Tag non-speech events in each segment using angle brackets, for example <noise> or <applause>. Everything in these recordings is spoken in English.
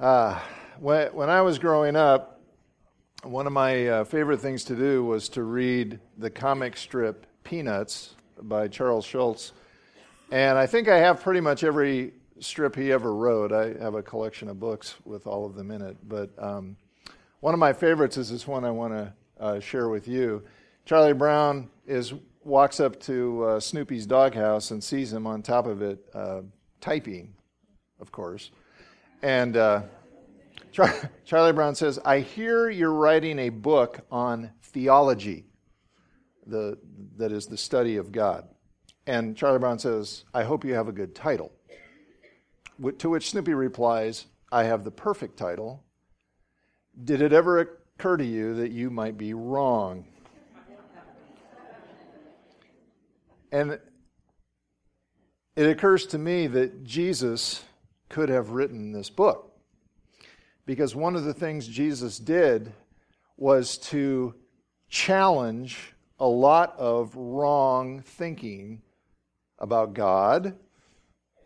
Uh, when, when I was growing up, one of my uh, favorite things to do was to read the comic strip Peanuts by Charles Schulz. And I think I have pretty much every strip he ever wrote. I have a collection of books with all of them in it. But um, one of my favorites is this one I want to uh, share with you. Charlie Brown is walks up to uh, Snoopy's doghouse and sees him on top of it uh, typing, of course. And uh, Charlie Brown says, I hear you're writing a book on theology, the, that is the study of God. And Charlie Brown says, I hope you have a good title. To which Snoopy replies, I have the perfect title. Did it ever occur to you that you might be wrong? and it occurs to me that Jesus could have written this book. Because one of the things Jesus did was to challenge a lot of wrong thinking about God,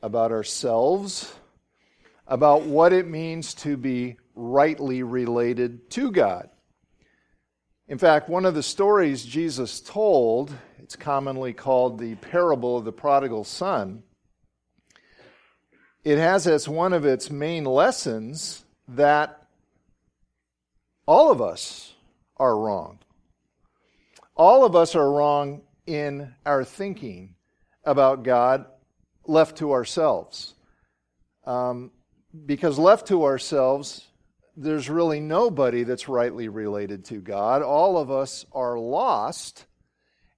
about ourselves, about what it means to be rightly related to God. In fact, one of the stories Jesus told, it's commonly called the parable of the prodigal son, it has as one of its main lessons that all of us are wrong. All of us are wrong in our thinking about God left to ourselves. Um, because left to ourselves, there's really nobody that's rightly related to God. All of us are lost,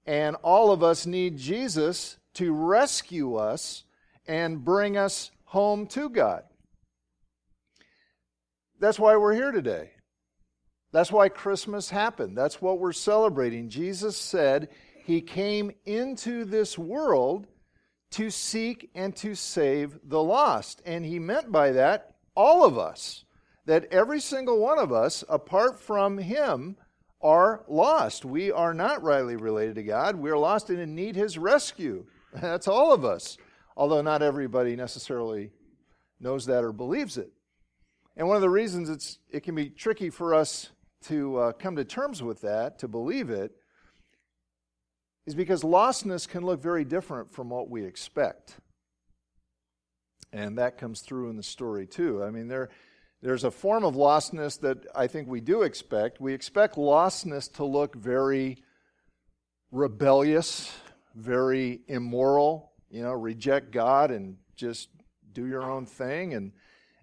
and all of us need Jesus to rescue us and bring us home to God. That's why we're here today. That's why Christmas happened. That's what we're celebrating. Jesus said he came into this world to seek and to save the lost. And he meant by that all of us that every single one of us, apart from Him, are lost. We are not rightly related to God. We are lost and need His rescue. <laughs> That's all of us, although not everybody necessarily knows that or believes it. And one of the reasons it's, it can be tricky for us to uh, come to terms with that, to believe it, is because lostness can look very different from what we expect. And that comes through in the story, too. I mean, there there's a form of lostness that I think we do expect. We expect lostness to look very rebellious, very immoral, you know, reject God and just do your own thing and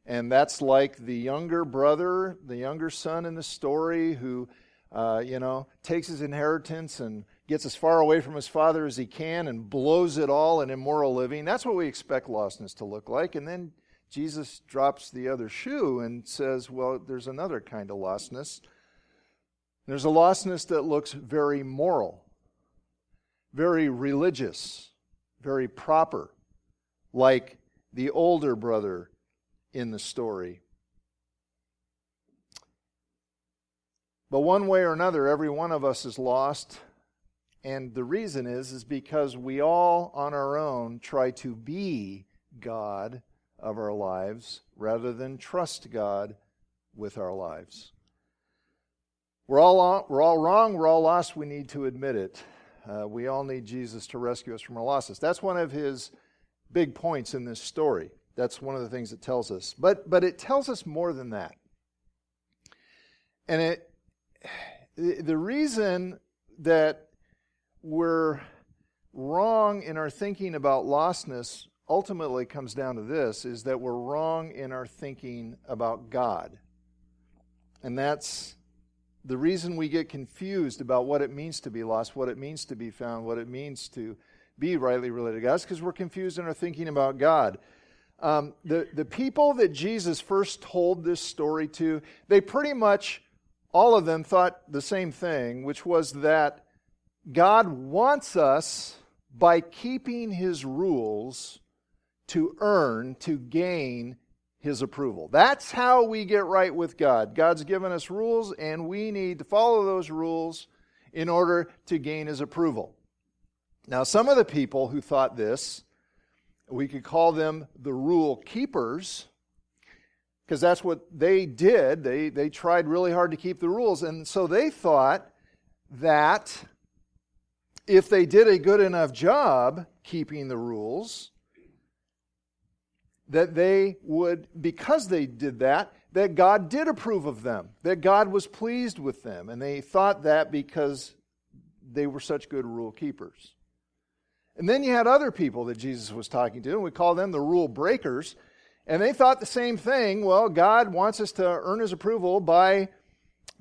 and that's like the younger brother, the younger son in the story who uh, you know, takes his inheritance and gets as far away from his father as he can and blows it all in immoral living. That's what we expect lostness to look like. And then Jesus drops the other shoe and says, well, there's another kind of lostness. There's a lostness that looks very moral, very religious, very proper, like the older brother in the story. But one way or another, every one of us is lost. And the reason is, is because we all on our own try to be God of our lives rather than trust God with our lives. We're all, we're all wrong, we're all lost, we need to admit it. Uh, we all need Jesus to rescue us from our losses. That's one of his big points in this story. That's one of the things it tells us. But, but it tells us more than that. And it, the reason that we're wrong in our thinking about lostness ultimately comes down to this is that we're wrong in our thinking about God. And that's the reason we get confused about what it means to be lost, what it means to be found, what it means to be rightly related to God, is because we're confused in our thinking about God. Um, the, the people that Jesus first told this story to, they pretty much, all of them thought the same thing, which was that God wants us, by keeping his rules, to earn, to gain his approval. That's how we get right with God. God's given us rules, and we need to follow those rules in order to gain his approval. Now, some of the people who thought this, we could call them the rule keepers, because that's what they did. They, they tried really hard to keep the rules. And so they thought that if they did a good enough job keeping the rules, that they would, because they did that, that God did approve of them, that God was pleased with them. And they thought that because they were such good rule keepers. And then you had other people that Jesus was talking to, and we call them the rule breakers. And they thought the same thing. Well, God wants us to earn his approval by,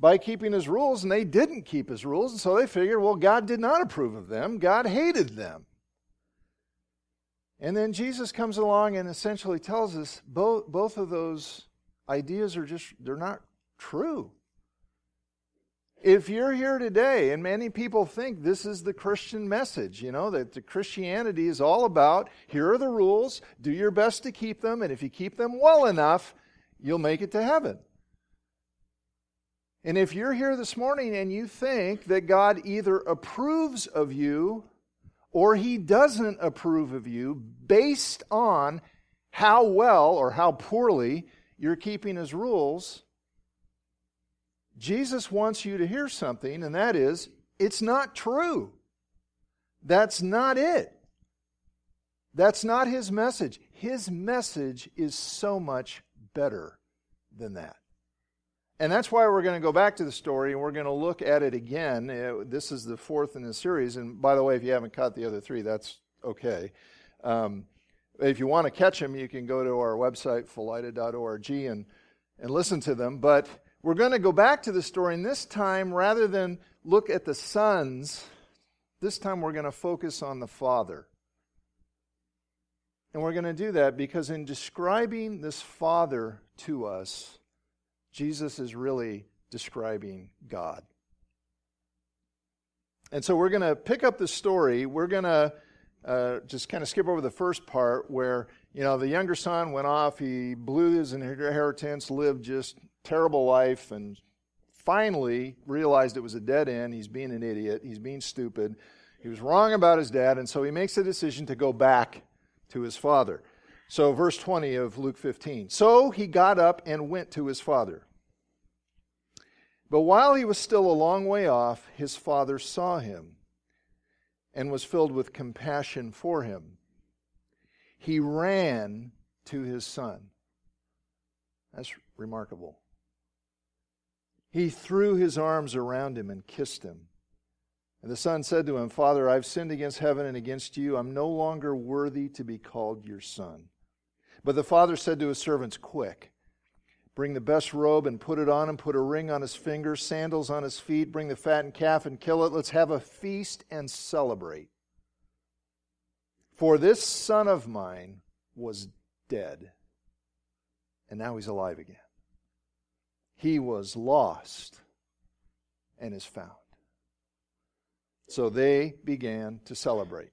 by keeping his rules, and they didn't keep his rules. And so they figured, well, God did not approve of them, God hated them. And then Jesus comes along and essentially tells us both, both of those ideas are just, they're not true. If you're here today, and many people think this is the Christian message, you know, that the Christianity is all about here are the rules, do your best to keep them, and if you keep them well enough, you'll make it to heaven. And if you're here this morning and you think that God either approves of you or he doesn't approve of you based on how well or how poorly you're keeping his rules, Jesus wants you to hear something, and that is it's not true. That's not it. That's not his message. His message is so much better than that. And that's why we're going to go back to the story and we're going to look at it again. Uh, this is the fourth in the series. And by the way, if you haven't caught the other three, that's okay. Um, if you want to catch them, you can go to our website, philida.org, and, and listen to them. But we're going to go back to the story, and this time, rather than look at the sons, this time we're going to focus on the father. And we're going to do that because in describing this father to us, Jesus is really describing God. And so we're going to pick up the story. We're going to uh, just kind of skip over the first part where, you know, the younger son went off, he blew his inheritance, lived just terrible life and finally realized it was a dead end. He's being an idiot, he's being stupid. He was wrong about his dad, and so he makes a decision to go back to his father. So, verse 20 of Luke 15. So he got up and went to his father. But while he was still a long way off, his father saw him and was filled with compassion for him. He ran to his son. That's remarkable. He threw his arms around him and kissed him. And the son said to him, Father, I've sinned against heaven and against you. I'm no longer worthy to be called your son. But the father said to his servants, Quick, bring the best robe and put it on him, put a ring on his finger, sandals on his feet, bring the fattened calf and kill it. Let's have a feast and celebrate. For this son of mine was dead, and now he's alive again he was lost and is found. So they began to celebrate.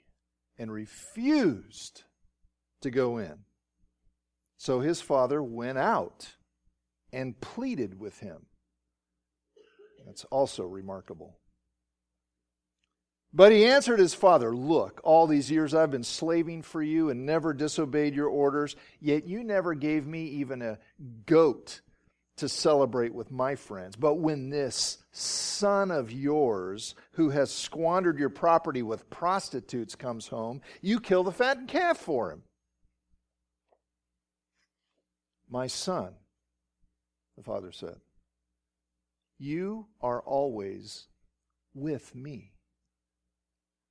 and refused to go in. So his father went out and pleaded with him. That's also remarkable. But he answered his father, Look, all these years I've been slaving for you and never disobeyed your orders, yet you never gave me even a goat to celebrate with my friends. But when this son of yours, who has squandered your property with prostitutes, comes home, you kill the fattened calf for him. My son, the father said, you are always with me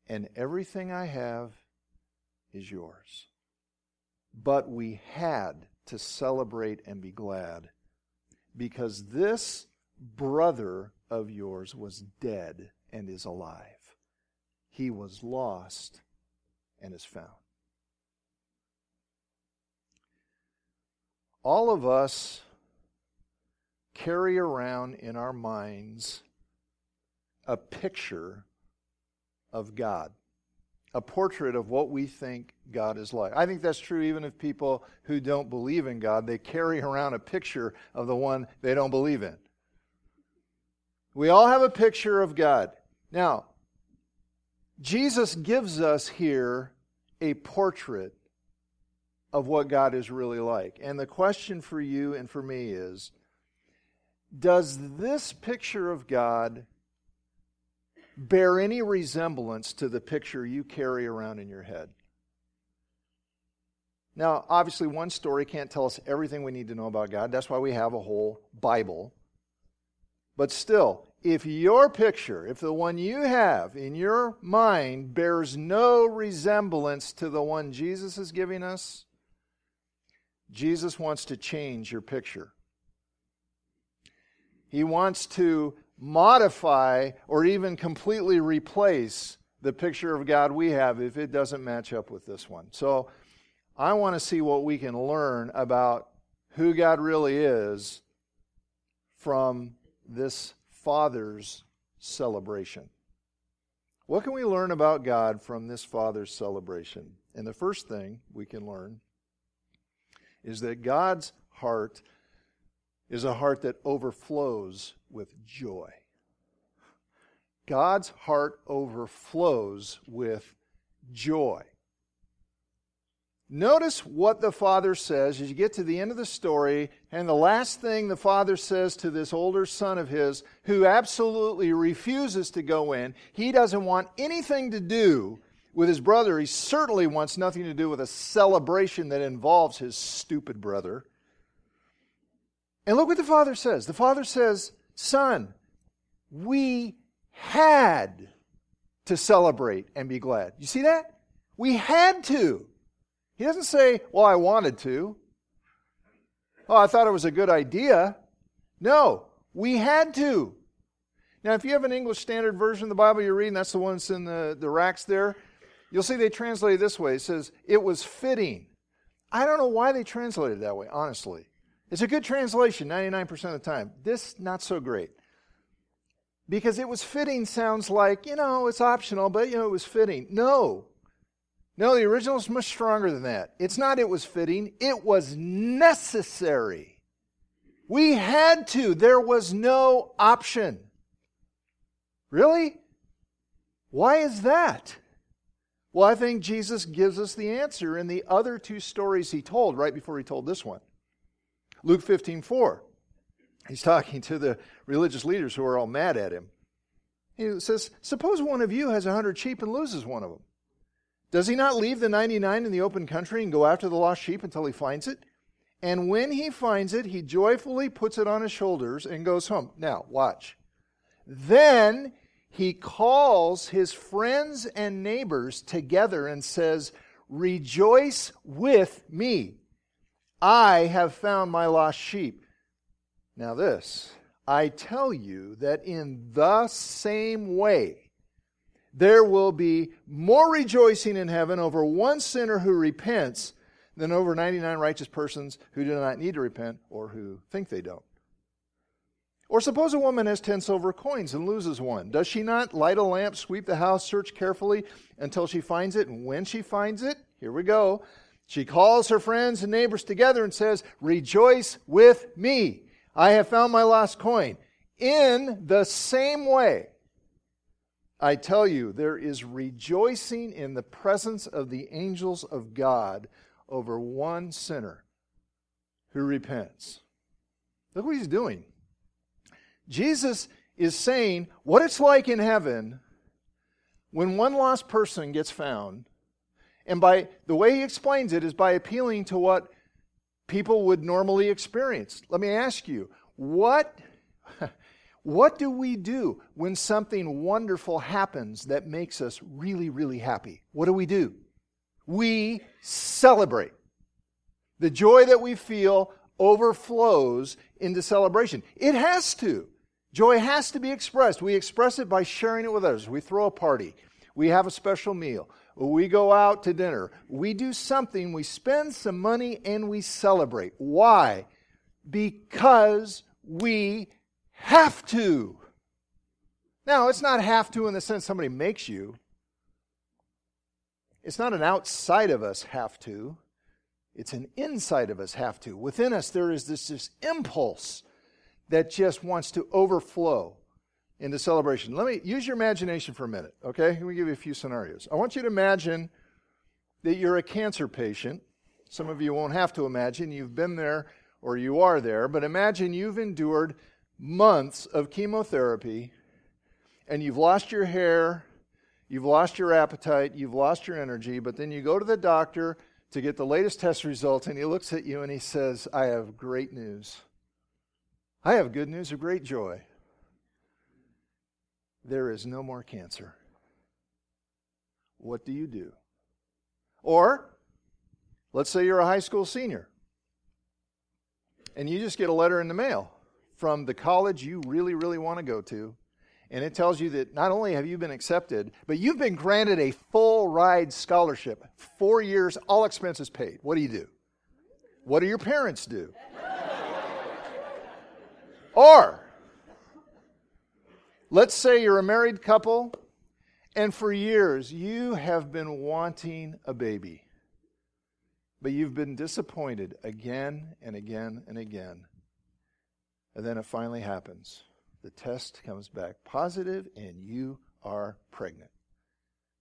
and everything I have is yours. But we had to celebrate and be glad because this brother of yours was dead and is alive. He was lost and is found. all of us carry around in our minds a picture of God, a portrait of what we think God is like. I think that's true even of people who don't believe in God. They carry around a picture of the one they don't believe in. We all have a picture of God. Now, Jesus gives us here a portrait of what God is really like. And the question for you and for me is Does this picture of God bear any resemblance to the picture you carry around in your head? Now, obviously, one story can't tell us everything we need to know about God. That's why we have a whole Bible. But still, if your picture, if the one you have in your mind bears no resemblance to the one Jesus is giving us, Jesus wants to change your picture. He wants to modify or even completely replace the picture of God we have if it doesn't match up with this one. So I want to see what we can learn about who God really is from this Father's celebration. What can we learn about God from this Father's celebration? And the first thing we can learn is that God's heart is a heart that overflows with joy. God's heart overflows with joy. Notice what the father says as you get to the end of the story, and the last thing the father says to this older son of his, who absolutely refuses to go in, he doesn't want anything to do with his brother. He certainly wants nothing to do with a celebration that involves his stupid brother. And look what the father says. The father says, Son, we had to celebrate and be glad. You see that? We had to. He doesn't say, Well, I wanted to. Oh, I thought it was a good idea. No, we had to. Now, if you have an English Standard Version of the Bible you're reading, that's the one that's in the, the racks there, you'll see they translate it this way. It says, It was fitting. I don't know why they translated it that way, honestly. It's a good translation 99% of the time. This, not so great. Because it was fitting sounds like, you know, it's optional, but, you know, it was fitting. No, no, the original is much stronger than that. It's not it was fitting, it was necessary. We had to, there was no option. Really? Why is that? Well, I think Jesus gives us the answer in the other two stories he told right before he told this one. Luke 15 4. He's talking to the religious leaders who are all mad at him. He says, Suppose one of you has a hundred sheep and loses one of them. Does he not leave the 99 in the open country and go after the lost sheep until he finds it? And when he finds it, he joyfully puts it on his shoulders and goes home. Now, watch. Then he calls his friends and neighbors together and says, Rejoice with me. I have found my lost sheep. Now, this, I tell you that in the same way, there will be more rejoicing in heaven over one sinner who repents than over 99 righteous persons who do not need to repent or who think they don't. Or suppose a woman has 10 silver coins and loses one. Does she not light a lamp, sweep the house, search carefully until she finds it? And when she finds it, here we go, she calls her friends and neighbors together and says, Rejoice with me. I have found my lost coin. In the same way, I tell you, there is rejoicing in the presence of the angels of God over one sinner who repents. Look what he's doing. Jesus is saying what it's like in heaven when one lost person gets found. And by the way he explains it is by appealing to what people would normally experience. Let me ask you, what <laughs> what do we do when something wonderful happens that makes us really, really happy? What do we do? We celebrate. The joy that we feel overflows into celebration. It has to. Joy has to be expressed. We express it by sharing it with others. We throw a party. We have a special meal. We go out to dinner, we do something, we spend some money, and we celebrate. Why? Because we have to. Now, it's not have to in the sense somebody makes you. It's not an outside of us have to. It's an inside of us have to. Within us, there is this, this impulse that just wants to overflow into celebration. Let me use your imagination for a minute, okay? Let me give you a few scenarios. I want you to imagine that you're a cancer patient. Some of you won't have to imagine, you've been there or you are there, but imagine you've endured months of chemotherapy and you've lost your hair, you've lost your appetite, you've lost your energy, but then you go to the doctor to get the latest test results and he looks at you and he says, I have great news. I have good news of great joy there is no more cancer. What do you do? Or, let's say you're a high school senior and you just get a letter in the mail from the college you really, really want to go to. And it tells you that not only have you been accepted, but you've been granted a full ride scholarship. Four years, all expenses paid. What do you do? What do your parents do? or, Let's say you're a married couple, and for years you have been wanting a baby, but you've been disappointed again and again and again. And then it finally happens. The test comes back positive, and you are pregnant.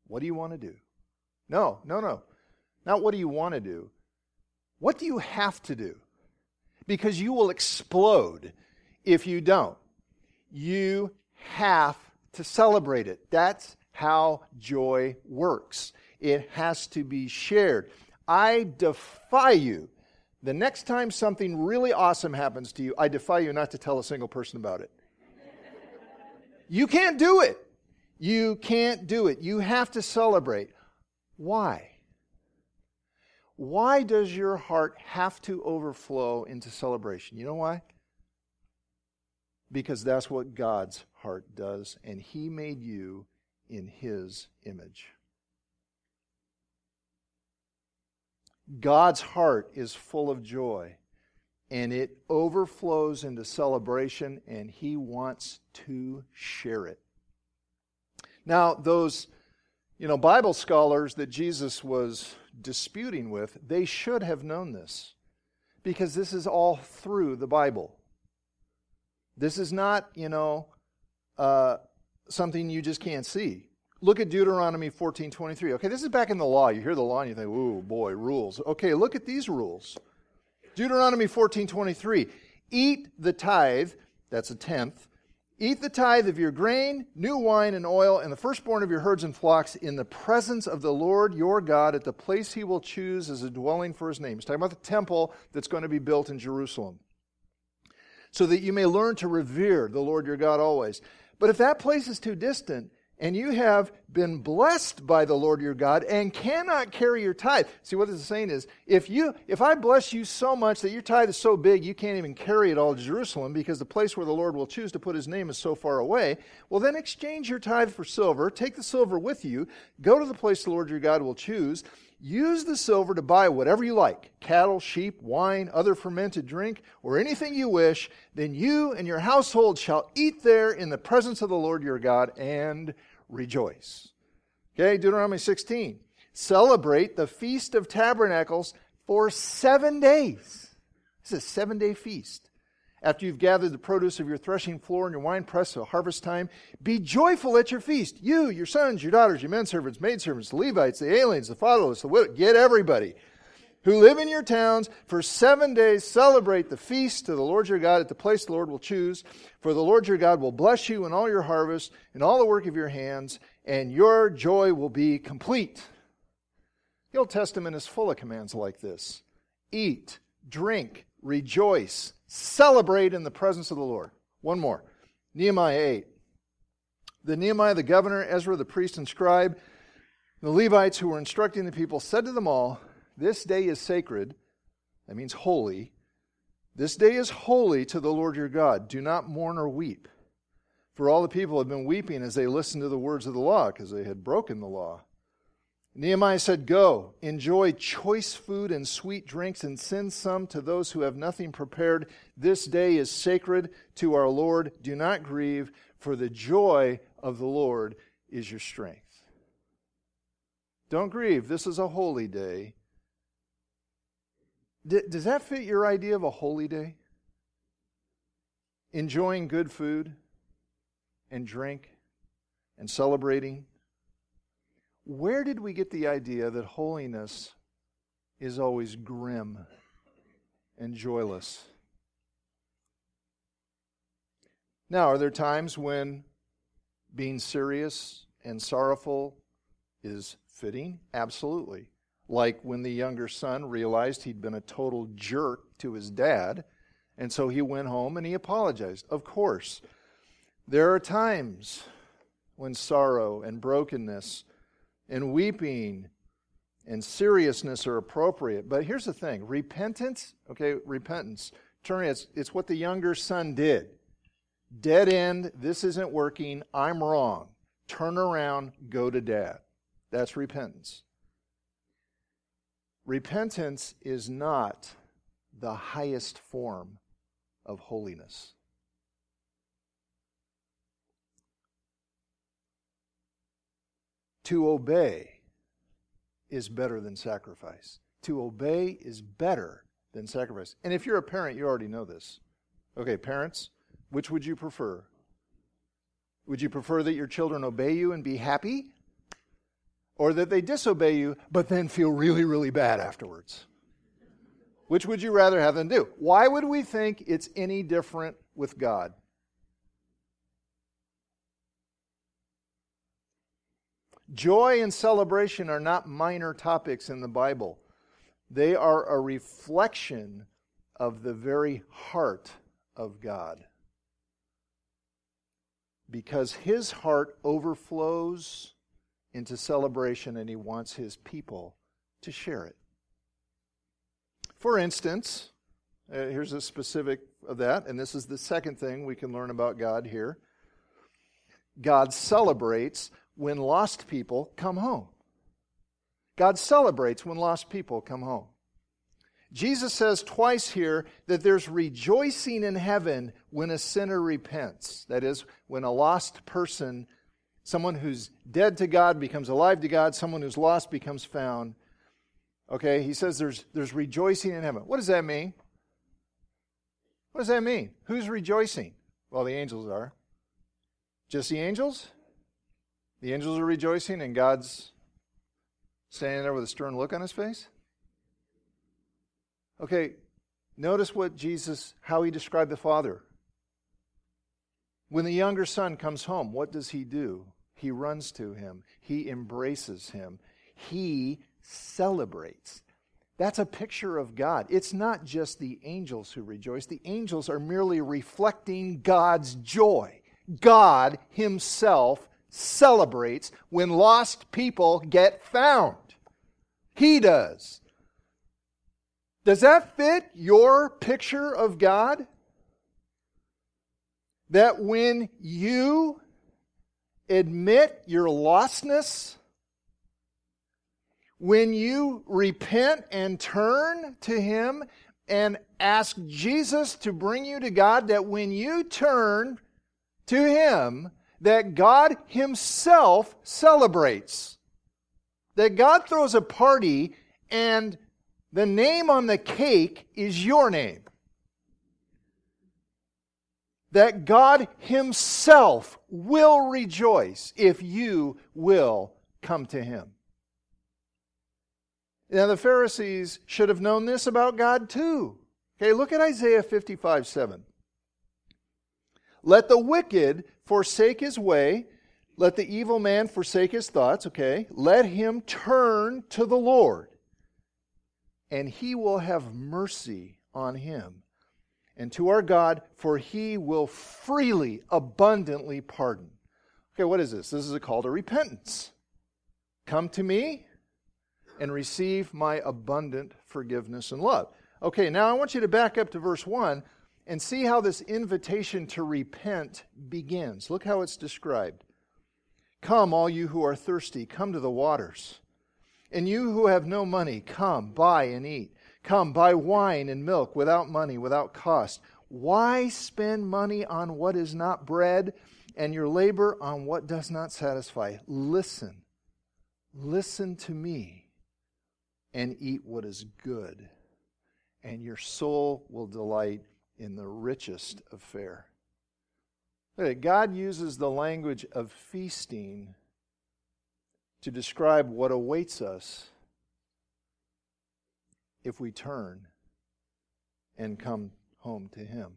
What do you want to do? No, no, no. Not what do you want to do. What do you have to do? Because you will explode if you don't. You have to celebrate it. That's how joy works. It has to be shared. I defy you. The next time something really awesome happens to you, I defy you not to tell a single person about it. you can't do it. You can't do it. You have to celebrate. Why? Why does your heart have to overflow into celebration? You know why? Because that's what God's heart does, and He made you in His image. God's heart is full of joy, and it overflows into celebration, and He wants to share it. Now, those you know, Bible scholars that Jesus was disputing with, they should have known this because this is all through the Bible. This is not, you know, uh, something you just can't see. Look at Deuteronomy 14 23. Okay, this is back in the law. You hear the law and you think, ooh, boy, rules. Okay, look at these rules. Deuteronomy 14 23. Eat the tithe, that's a tenth. Eat the tithe of your grain, new wine, and oil, and the firstborn of your herds and flocks in the presence of the Lord your God at the place he will choose as a dwelling for his name. He's talking about the temple that's going to be built in Jerusalem. So that you may learn to revere the Lord your God always. But if that place is too distant, and you have been blessed by the Lord your God and cannot carry your tithe. See what this is saying is if you if I bless you so much that your tithe is so big you can't even carry it all to Jerusalem because the place where the Lord will choose to put his name is so far away, well then exchange your tithe for silver, take the silver with you, go to the place the Lord your God will choose, Use the silver to buy whatever you like cattle, sheep, wine, other fermented drink, or anything you wish. Then you and your household shall eat there in the presence of the Lord your God and rejoice. Okay, Deuteronomy 16. Celebrate the Feast of Tabernacles for seven days. This is a seven day feast. After you've gathered the produce of your threshing floor and your winepress at harvest time, be joyful at your feast. You, your sons, your daughters, your menservants, maidservants, the Levites, the aliens, the fatherless, the widow, get everybody who live in your towns for seven days. Celebrate the feast to the Lord your God at the place the Lord will choose. For the Lord your God will bless you in all your harvest and all the work of your hands, and your joy will be complete. The Old Testament is full of commands like this eat, drink, rejoice Celebrate in the presence of the Lord. One more. Nehemiah 8. The Nehemiah, the governor, Ezra, the priest and scribe, the Levites who were instructing the people said to them all, This day is sacred. That means holy. This day is holy to the Lord your God. Do not mourn or weep. For all the people had been weeping as they listened to the words of the law, because they had broken the law. Nehemiah said, Go, enjoy choice food and sweet drinks, and send some to those who have nothing prepared. This day is sacred to our Lord. Do not grieve, for the joy of the Lord is your strength. Don't grieve. This is a holy day. D- does that fit your idea of a holy day? Enjoying good food and drink and celebrating? Where did we get the idea that holiness is always grim and joyless? Now, are there times when being serious and sorrowful is fitting? Absolutely. Like when the younger son realized he'd been a total jerk to his dad, and so he went home and he apologized. Of course, there are times when sorrow and brokenness and weeping and seriousness are appropriate. But here's the thing repentance, okay, repentance, turn it's, it's what the younger son did. Dead end, this isn't working, I'm wrong. Turn around, go to dad. That's repentance. Repentance is not the highest form of holiness. To obey is better than sacrifice. To obey is better than sacrifice. And if you're a parent, you already know this. Okay, parents, which would you prefer? Would you prefer that your children obey you and be happy? Or that they disobey you, but then feel really, really bad afterwards? Which would you rather have them do? Why would we think it's any different with God? Joy and celebration are not minor topics in the Bible. They are a reflection of the very heart of God because his heart overflows into celebration and he wants his people to share it. For instance, uh, here's a specific of that, and this is the second thing we can learn about God here. God celebrates when lost people come home. God celebrates when lost people come home. Jesus says twice here that there's rejoicing in heaven when a sinner repents. That is, when a lost person, someone who's dead to God becomes alive to God, someone who's lost becomes found. Okay, he says there's, there's rejoicing in heaven. What does that mean? What does that mean? Who's rejoicing? Well, the angels are. Just the angels? The angels are rejoicing and God's standing there with a stern look on his face? Okay, notice what Jesus, how he described the Father. When the younger son comes home, what does he do? He runs to him, he embraces him, he celebrates. That's a picture of God. It's not just the angels who rejoice, the angels are merely reflecting God's joy. God Himself celebrates when lost people get found. He does. Does that fit your picture of God? That when you admit your lostness, when you repent and turn to Him and ask Jesus to bring you to God, that when you turn to Him, that God Himself celebrates. That God throws a party and the name on the cake is your name. That God Himself will rejoice if you will come to Him. Now, the Pharisees should have known this about God too. Okay, look at Isaiah 55 7. Let the wicked forsake his way, let the evil man forsake his thoughts, okay? Let him turn to the Lord and he will have mercy on him. And to our God, for he will freely, abundantly pardon. Okay, what is this? This is a call to repentance. Come to me and receive my abundant forgiveness and love. Okay, now I want you to back up to verse 1 and see how this invitation to repent begins. Look how it's described. Come, all you who are thirsty, come to the waters. And you who have no money, come, buy and eat. Come, buy wine and milk without money, without cost. Why spend money on what is not bread and your labor on what does not satisfy? Listen, listen to me and eat what is good, and your soul will delight in the richest of fare. God uses the language of feasting to describe what awaits us if we turn and come home to Him.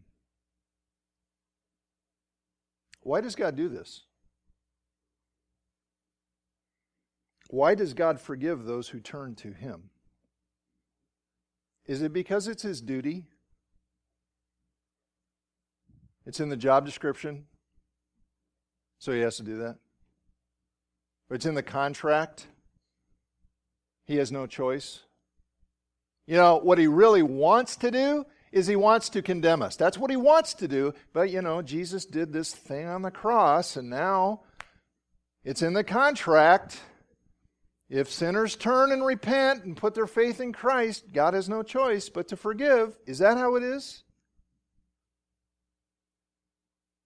Why does God do this? Why does God forgive those who turn to Him? Is it because it's His duty? It's in the job description, so He has to do that? But it's in the contract, He has no choice? You know, what He really wants to do is he wants to condemn us. That's what he wants to do. But, you know, Jesus did this thing on the cross, and now it's in the contract. If sinners turn and repent and put their faith in Christ, God has no choice but to forgive. Is that how it is?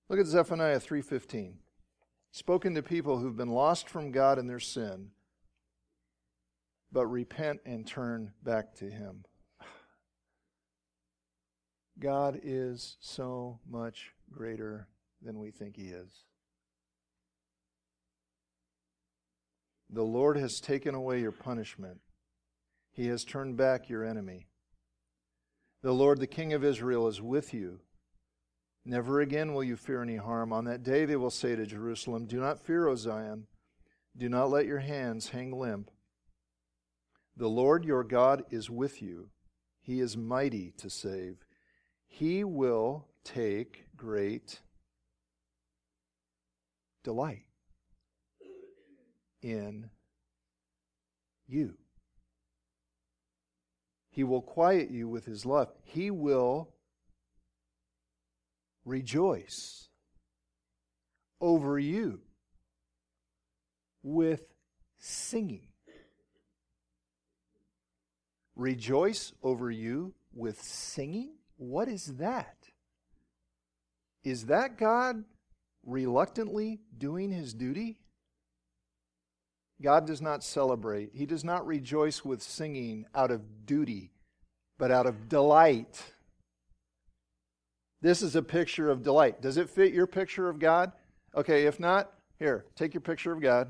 Look at Zephaniah 3:15. Spoken to people who've been lost from God in their sin, but repent and turn back to him. God is so much greater than we think He is. The Lord has taken away your punishment, He has turned back your enemy. The Lord, the King of Israel, is with you. Never again will you fear any harm. On that day they will say to Jerusalem, Do not fear, O Zion. Do not let your hands hang limp. The Lord your God is with you. He is mighty to save. He will take great delight in you. He will quiet you with his love. He will rejoice over you with singing. Rejoice over you with singing? What is that? Is that God reluctantly doing his duty? God does not celebrate. He does not rejoice with singing out of duty, but out of delight. This is a picture of delight. Does it fit your picture of God? Okay, if not, here, take your picture of God.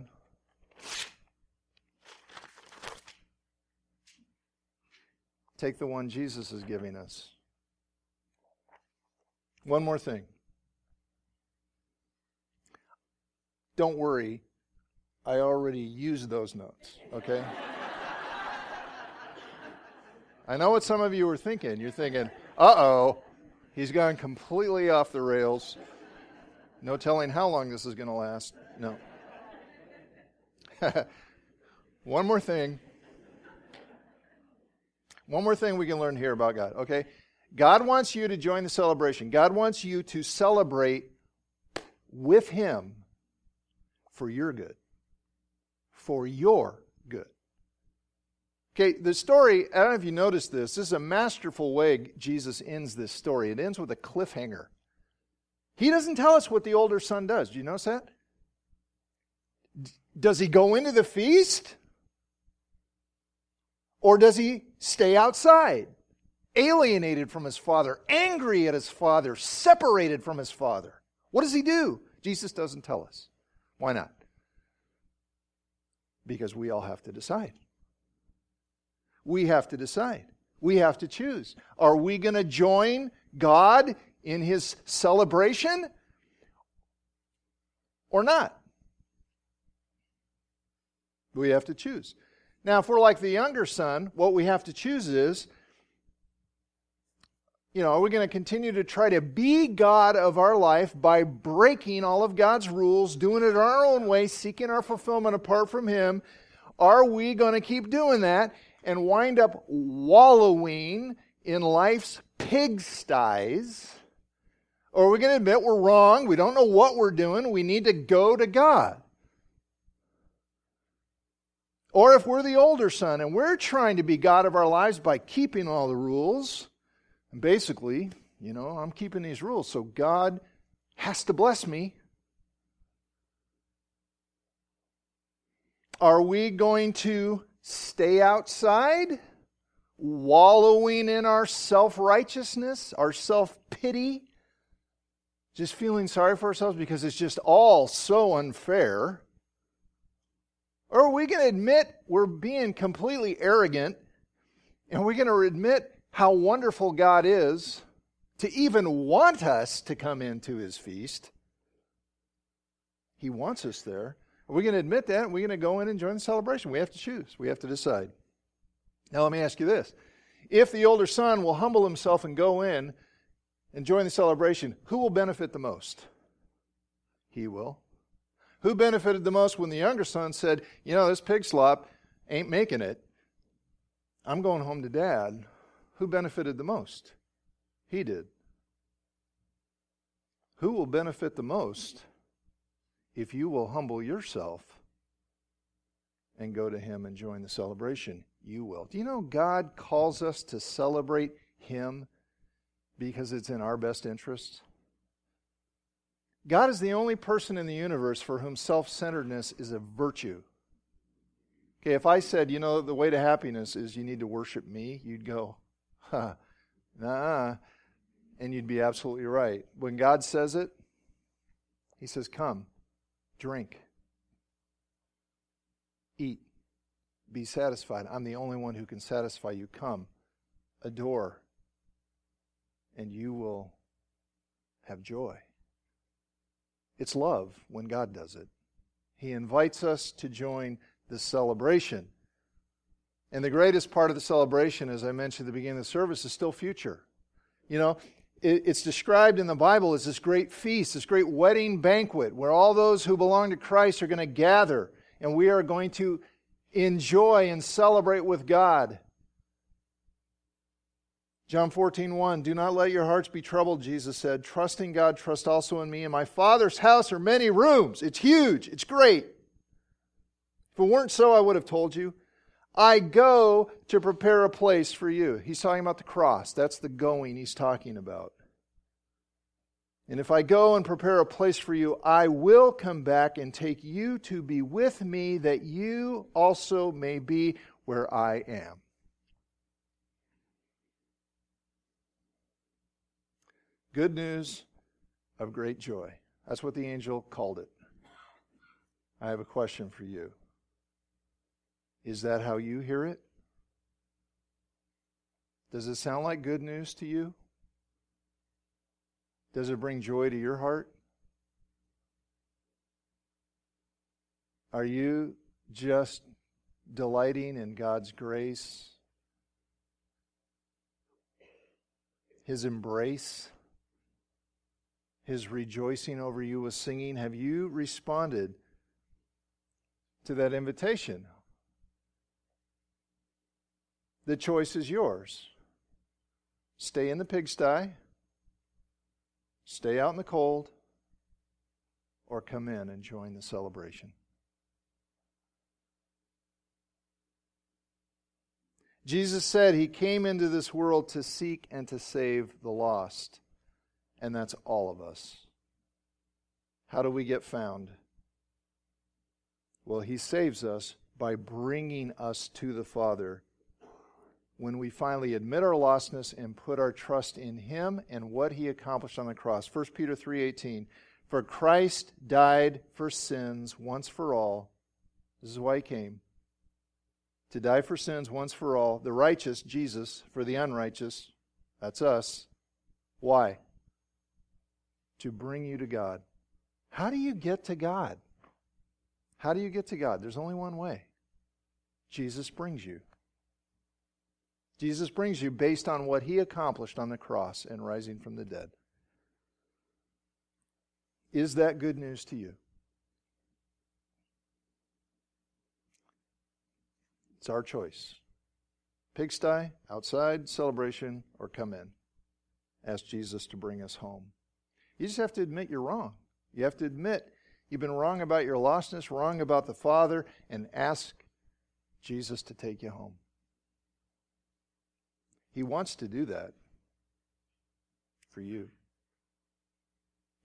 Take the one Jesus is giving us. One more thing. Don't worry, I already used those notes, okay? <laughs> I know what some of you are thinking. You're thinking, uh oh, he's gone completely off the rails. No telling how long this is going to last. No. <laughs> One more thing. One more thing we can learn here about God, okay? God wants you to join the celebration. God wants you to celebrate with Him for your good. For your good. Okay, the story, I don't know if you noticed this, this is a masterful way Jesus ends this story. It ends with a cliffhanger. He doesn't tell us what the older son does. Do you notice that? Does he go into the feast? Or does he stay outside? alienated from his father, angry at his father, separated from his father. What does he do? Jesus doesn't tell us. Why not? Because we all have to decide. We have to decide. We have to choose. Are we going to join God in his celebration or not? We have to choose. Now, if we're like the younger son, what we have to choose is you know, are we going to continue to try to be God of our life by breaking all of God's rules, doing it our own way, seeking our fulfillment apart from Him? Are we going to keep doing that and wind up wallowing in life's pigsties? Or are we going to admit we're wrong? We don't know what we're doing. We need to go to God. Or if we're the older son and we're trying to be God of our lives by keeping all the rules, and basically, you know, I'm keeping these rules, so God has to bless me. Are we going to stay outside, wallowing in our self righteousness, our self pity, just feeling sorry for ourselves because it's just all so unfair? Or are we going to admit we're being completely arrogant and we're going to admit how wonderful God is to even want us to come into his feast? He wants us there. Are we going to admit that? Are we going to go in and join the celebration? We have to choose. We have to decide. Now, let me ask you this. If the older son will humble himself and go in and join the celebration, who will benefit the most? He will. Who benefited the most when the younger son said, You know, this pig slop ain't making it. I'm going home to dad. Who benefited the most? He did. Who will benefit the most if you will humble yourself and go to him and join the celebration? You will. Do you know God calls us to celebrate him because it's in our best interests? God is the only person in the universe for whom self centeredness is a virtue. Okay, if I said, you know, the way to happiness is you need to worship me, you'd go, huh, nah, and you'd be absolutely right. When God says it, He says, come, drink, eat, be satisfied. I'm the only one who can satisfy you. Come, adore, and you will have joy. It's love when God does it. He invites us to join the celebration. And the greatest part of the celebration, as I mentioned at the beginning of the service, is still future. You know, it's described in the Bible as this great feast, this great wedding banquet where all those who belong to Christ are going to gather and we are going to enjoy and celebrate with God. John 14, 1, Do not let your hearts be troubled, Jesus said. Trust in God, trust also in me. In my Father's house are many rooms. It's huge, it's great. If it weren't so, I would have told you. I go to prepare a place for you. He's talking about the cross. That's the going he's talking about. And if I go and prepare a place for you, I will come back and take you to be with me, that you also may be where I am. Good news of great joy. That's what the angel called it. I have a question for you. Is that how you hear it? Does it sound like good news to you? Does it bring joy to your heart? Are you just delighting in God's grace, His embrace? his rejoicing over you with singing. Have you responded to that invitation? The choice is yours. Stay in the pigsty, stay out in the cold, or come in and join the celebration. Jesus said he came into this world to seek and to save the lost and that's all of us. How do we get found? Well, He saves us by bringing us to the Father. When we finally admit our lostness and put our trust in Him and what He accomplished on the cross. 1 Peter 3:18 For Christ died for sins once for all. This is why He came. To die for sins once for all, the righteous, Jesus, for the unrighteous, that's us. Why? to bring you to God. How do you get to God? How do you get to God? There's only one way Jesus brings you. Jesus brings you based on what he accomplished on the cross and rising from the dead. Is that good news to you? It's our choice. Pigsty, outside, celebration, or come in. Ask Jesus to bring us home. You just have to admit you're wrong. You have to admit you've been wrong about your lostness, wrong about the Father, and ask Jesus to take you home. He wants to do that for you.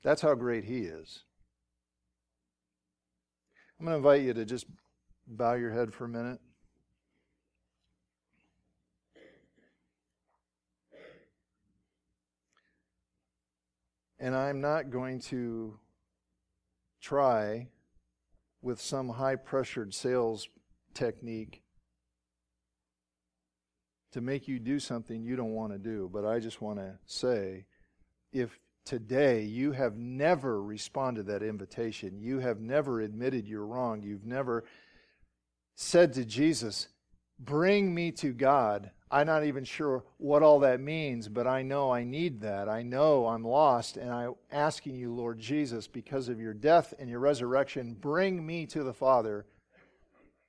That's how great He is. I'm going to invite you to just bow your head for a minute. And I'm not going to try with some high pressured sales technique to make you do something you don't want to do. But I just want to say if today you have never responded to that invitation, you have never admitted you're wrong, you've never said to Jesus, Bring me to God. I'm not even sure what all that means, but I know I need that. I know I'm lost, and I'm asking you, Lord Jesus, because of your death and your resurrection, bring me to the Father.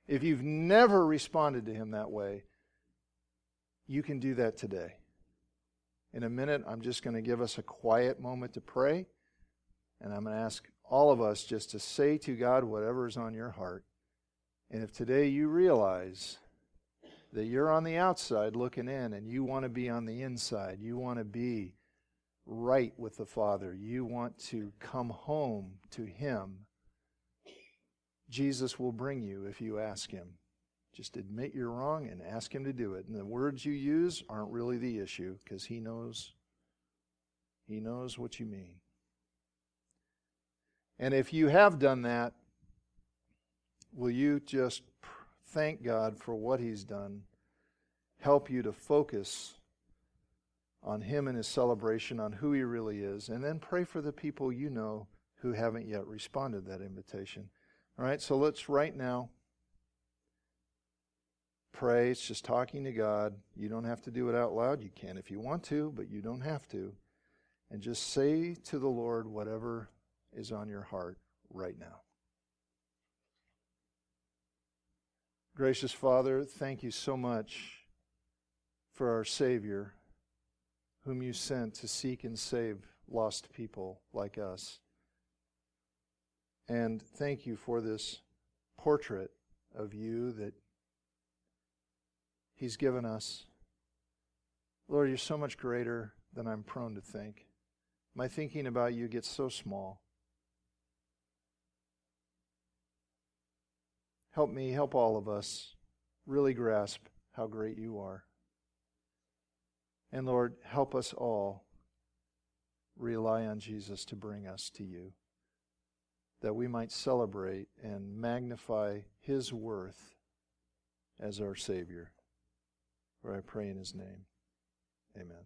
If you've never responded to Him that way, you can do that today. In a minute, I'm just going to give us a quiet moment to pray, and I'm going to ask all of us just to say to God whatever is on your heart. And if today you realize that you're on the outside looking in and you want to be on the inside. You want to be right with the Father. You want to come home to Him. Jesus will bring you if you ask Him. Just admit you're wrong and ask Him to do it. And the words you use aren't really the issue because He knows. He knows what you mean. And if you have done that, will you just thank God for what He's done, help you to focus on Him and His celebration, on who He really is, and then pray for the people you know who haven't yet responded that invitation. All right, so let's right now pray. It's just talking to God. You don't have to do it out loud. You can if you want to, but you don't have to. And just say to the Lord whatever is on your heart right now. Gracious Father, thank you so much for our Savior, whom you sent to seek and save lost people like us. And thank you for this portrait of you that He's given us. Lord, you're so much greater than I'm prone to think. My thinking about you gets so small. Help me, help all of us really grasp how great you are. And Lord, help us all rely on Jesus to bring us to you, that we might celebrate and magnify his worth as our Savior. For I pray in his name. Amen.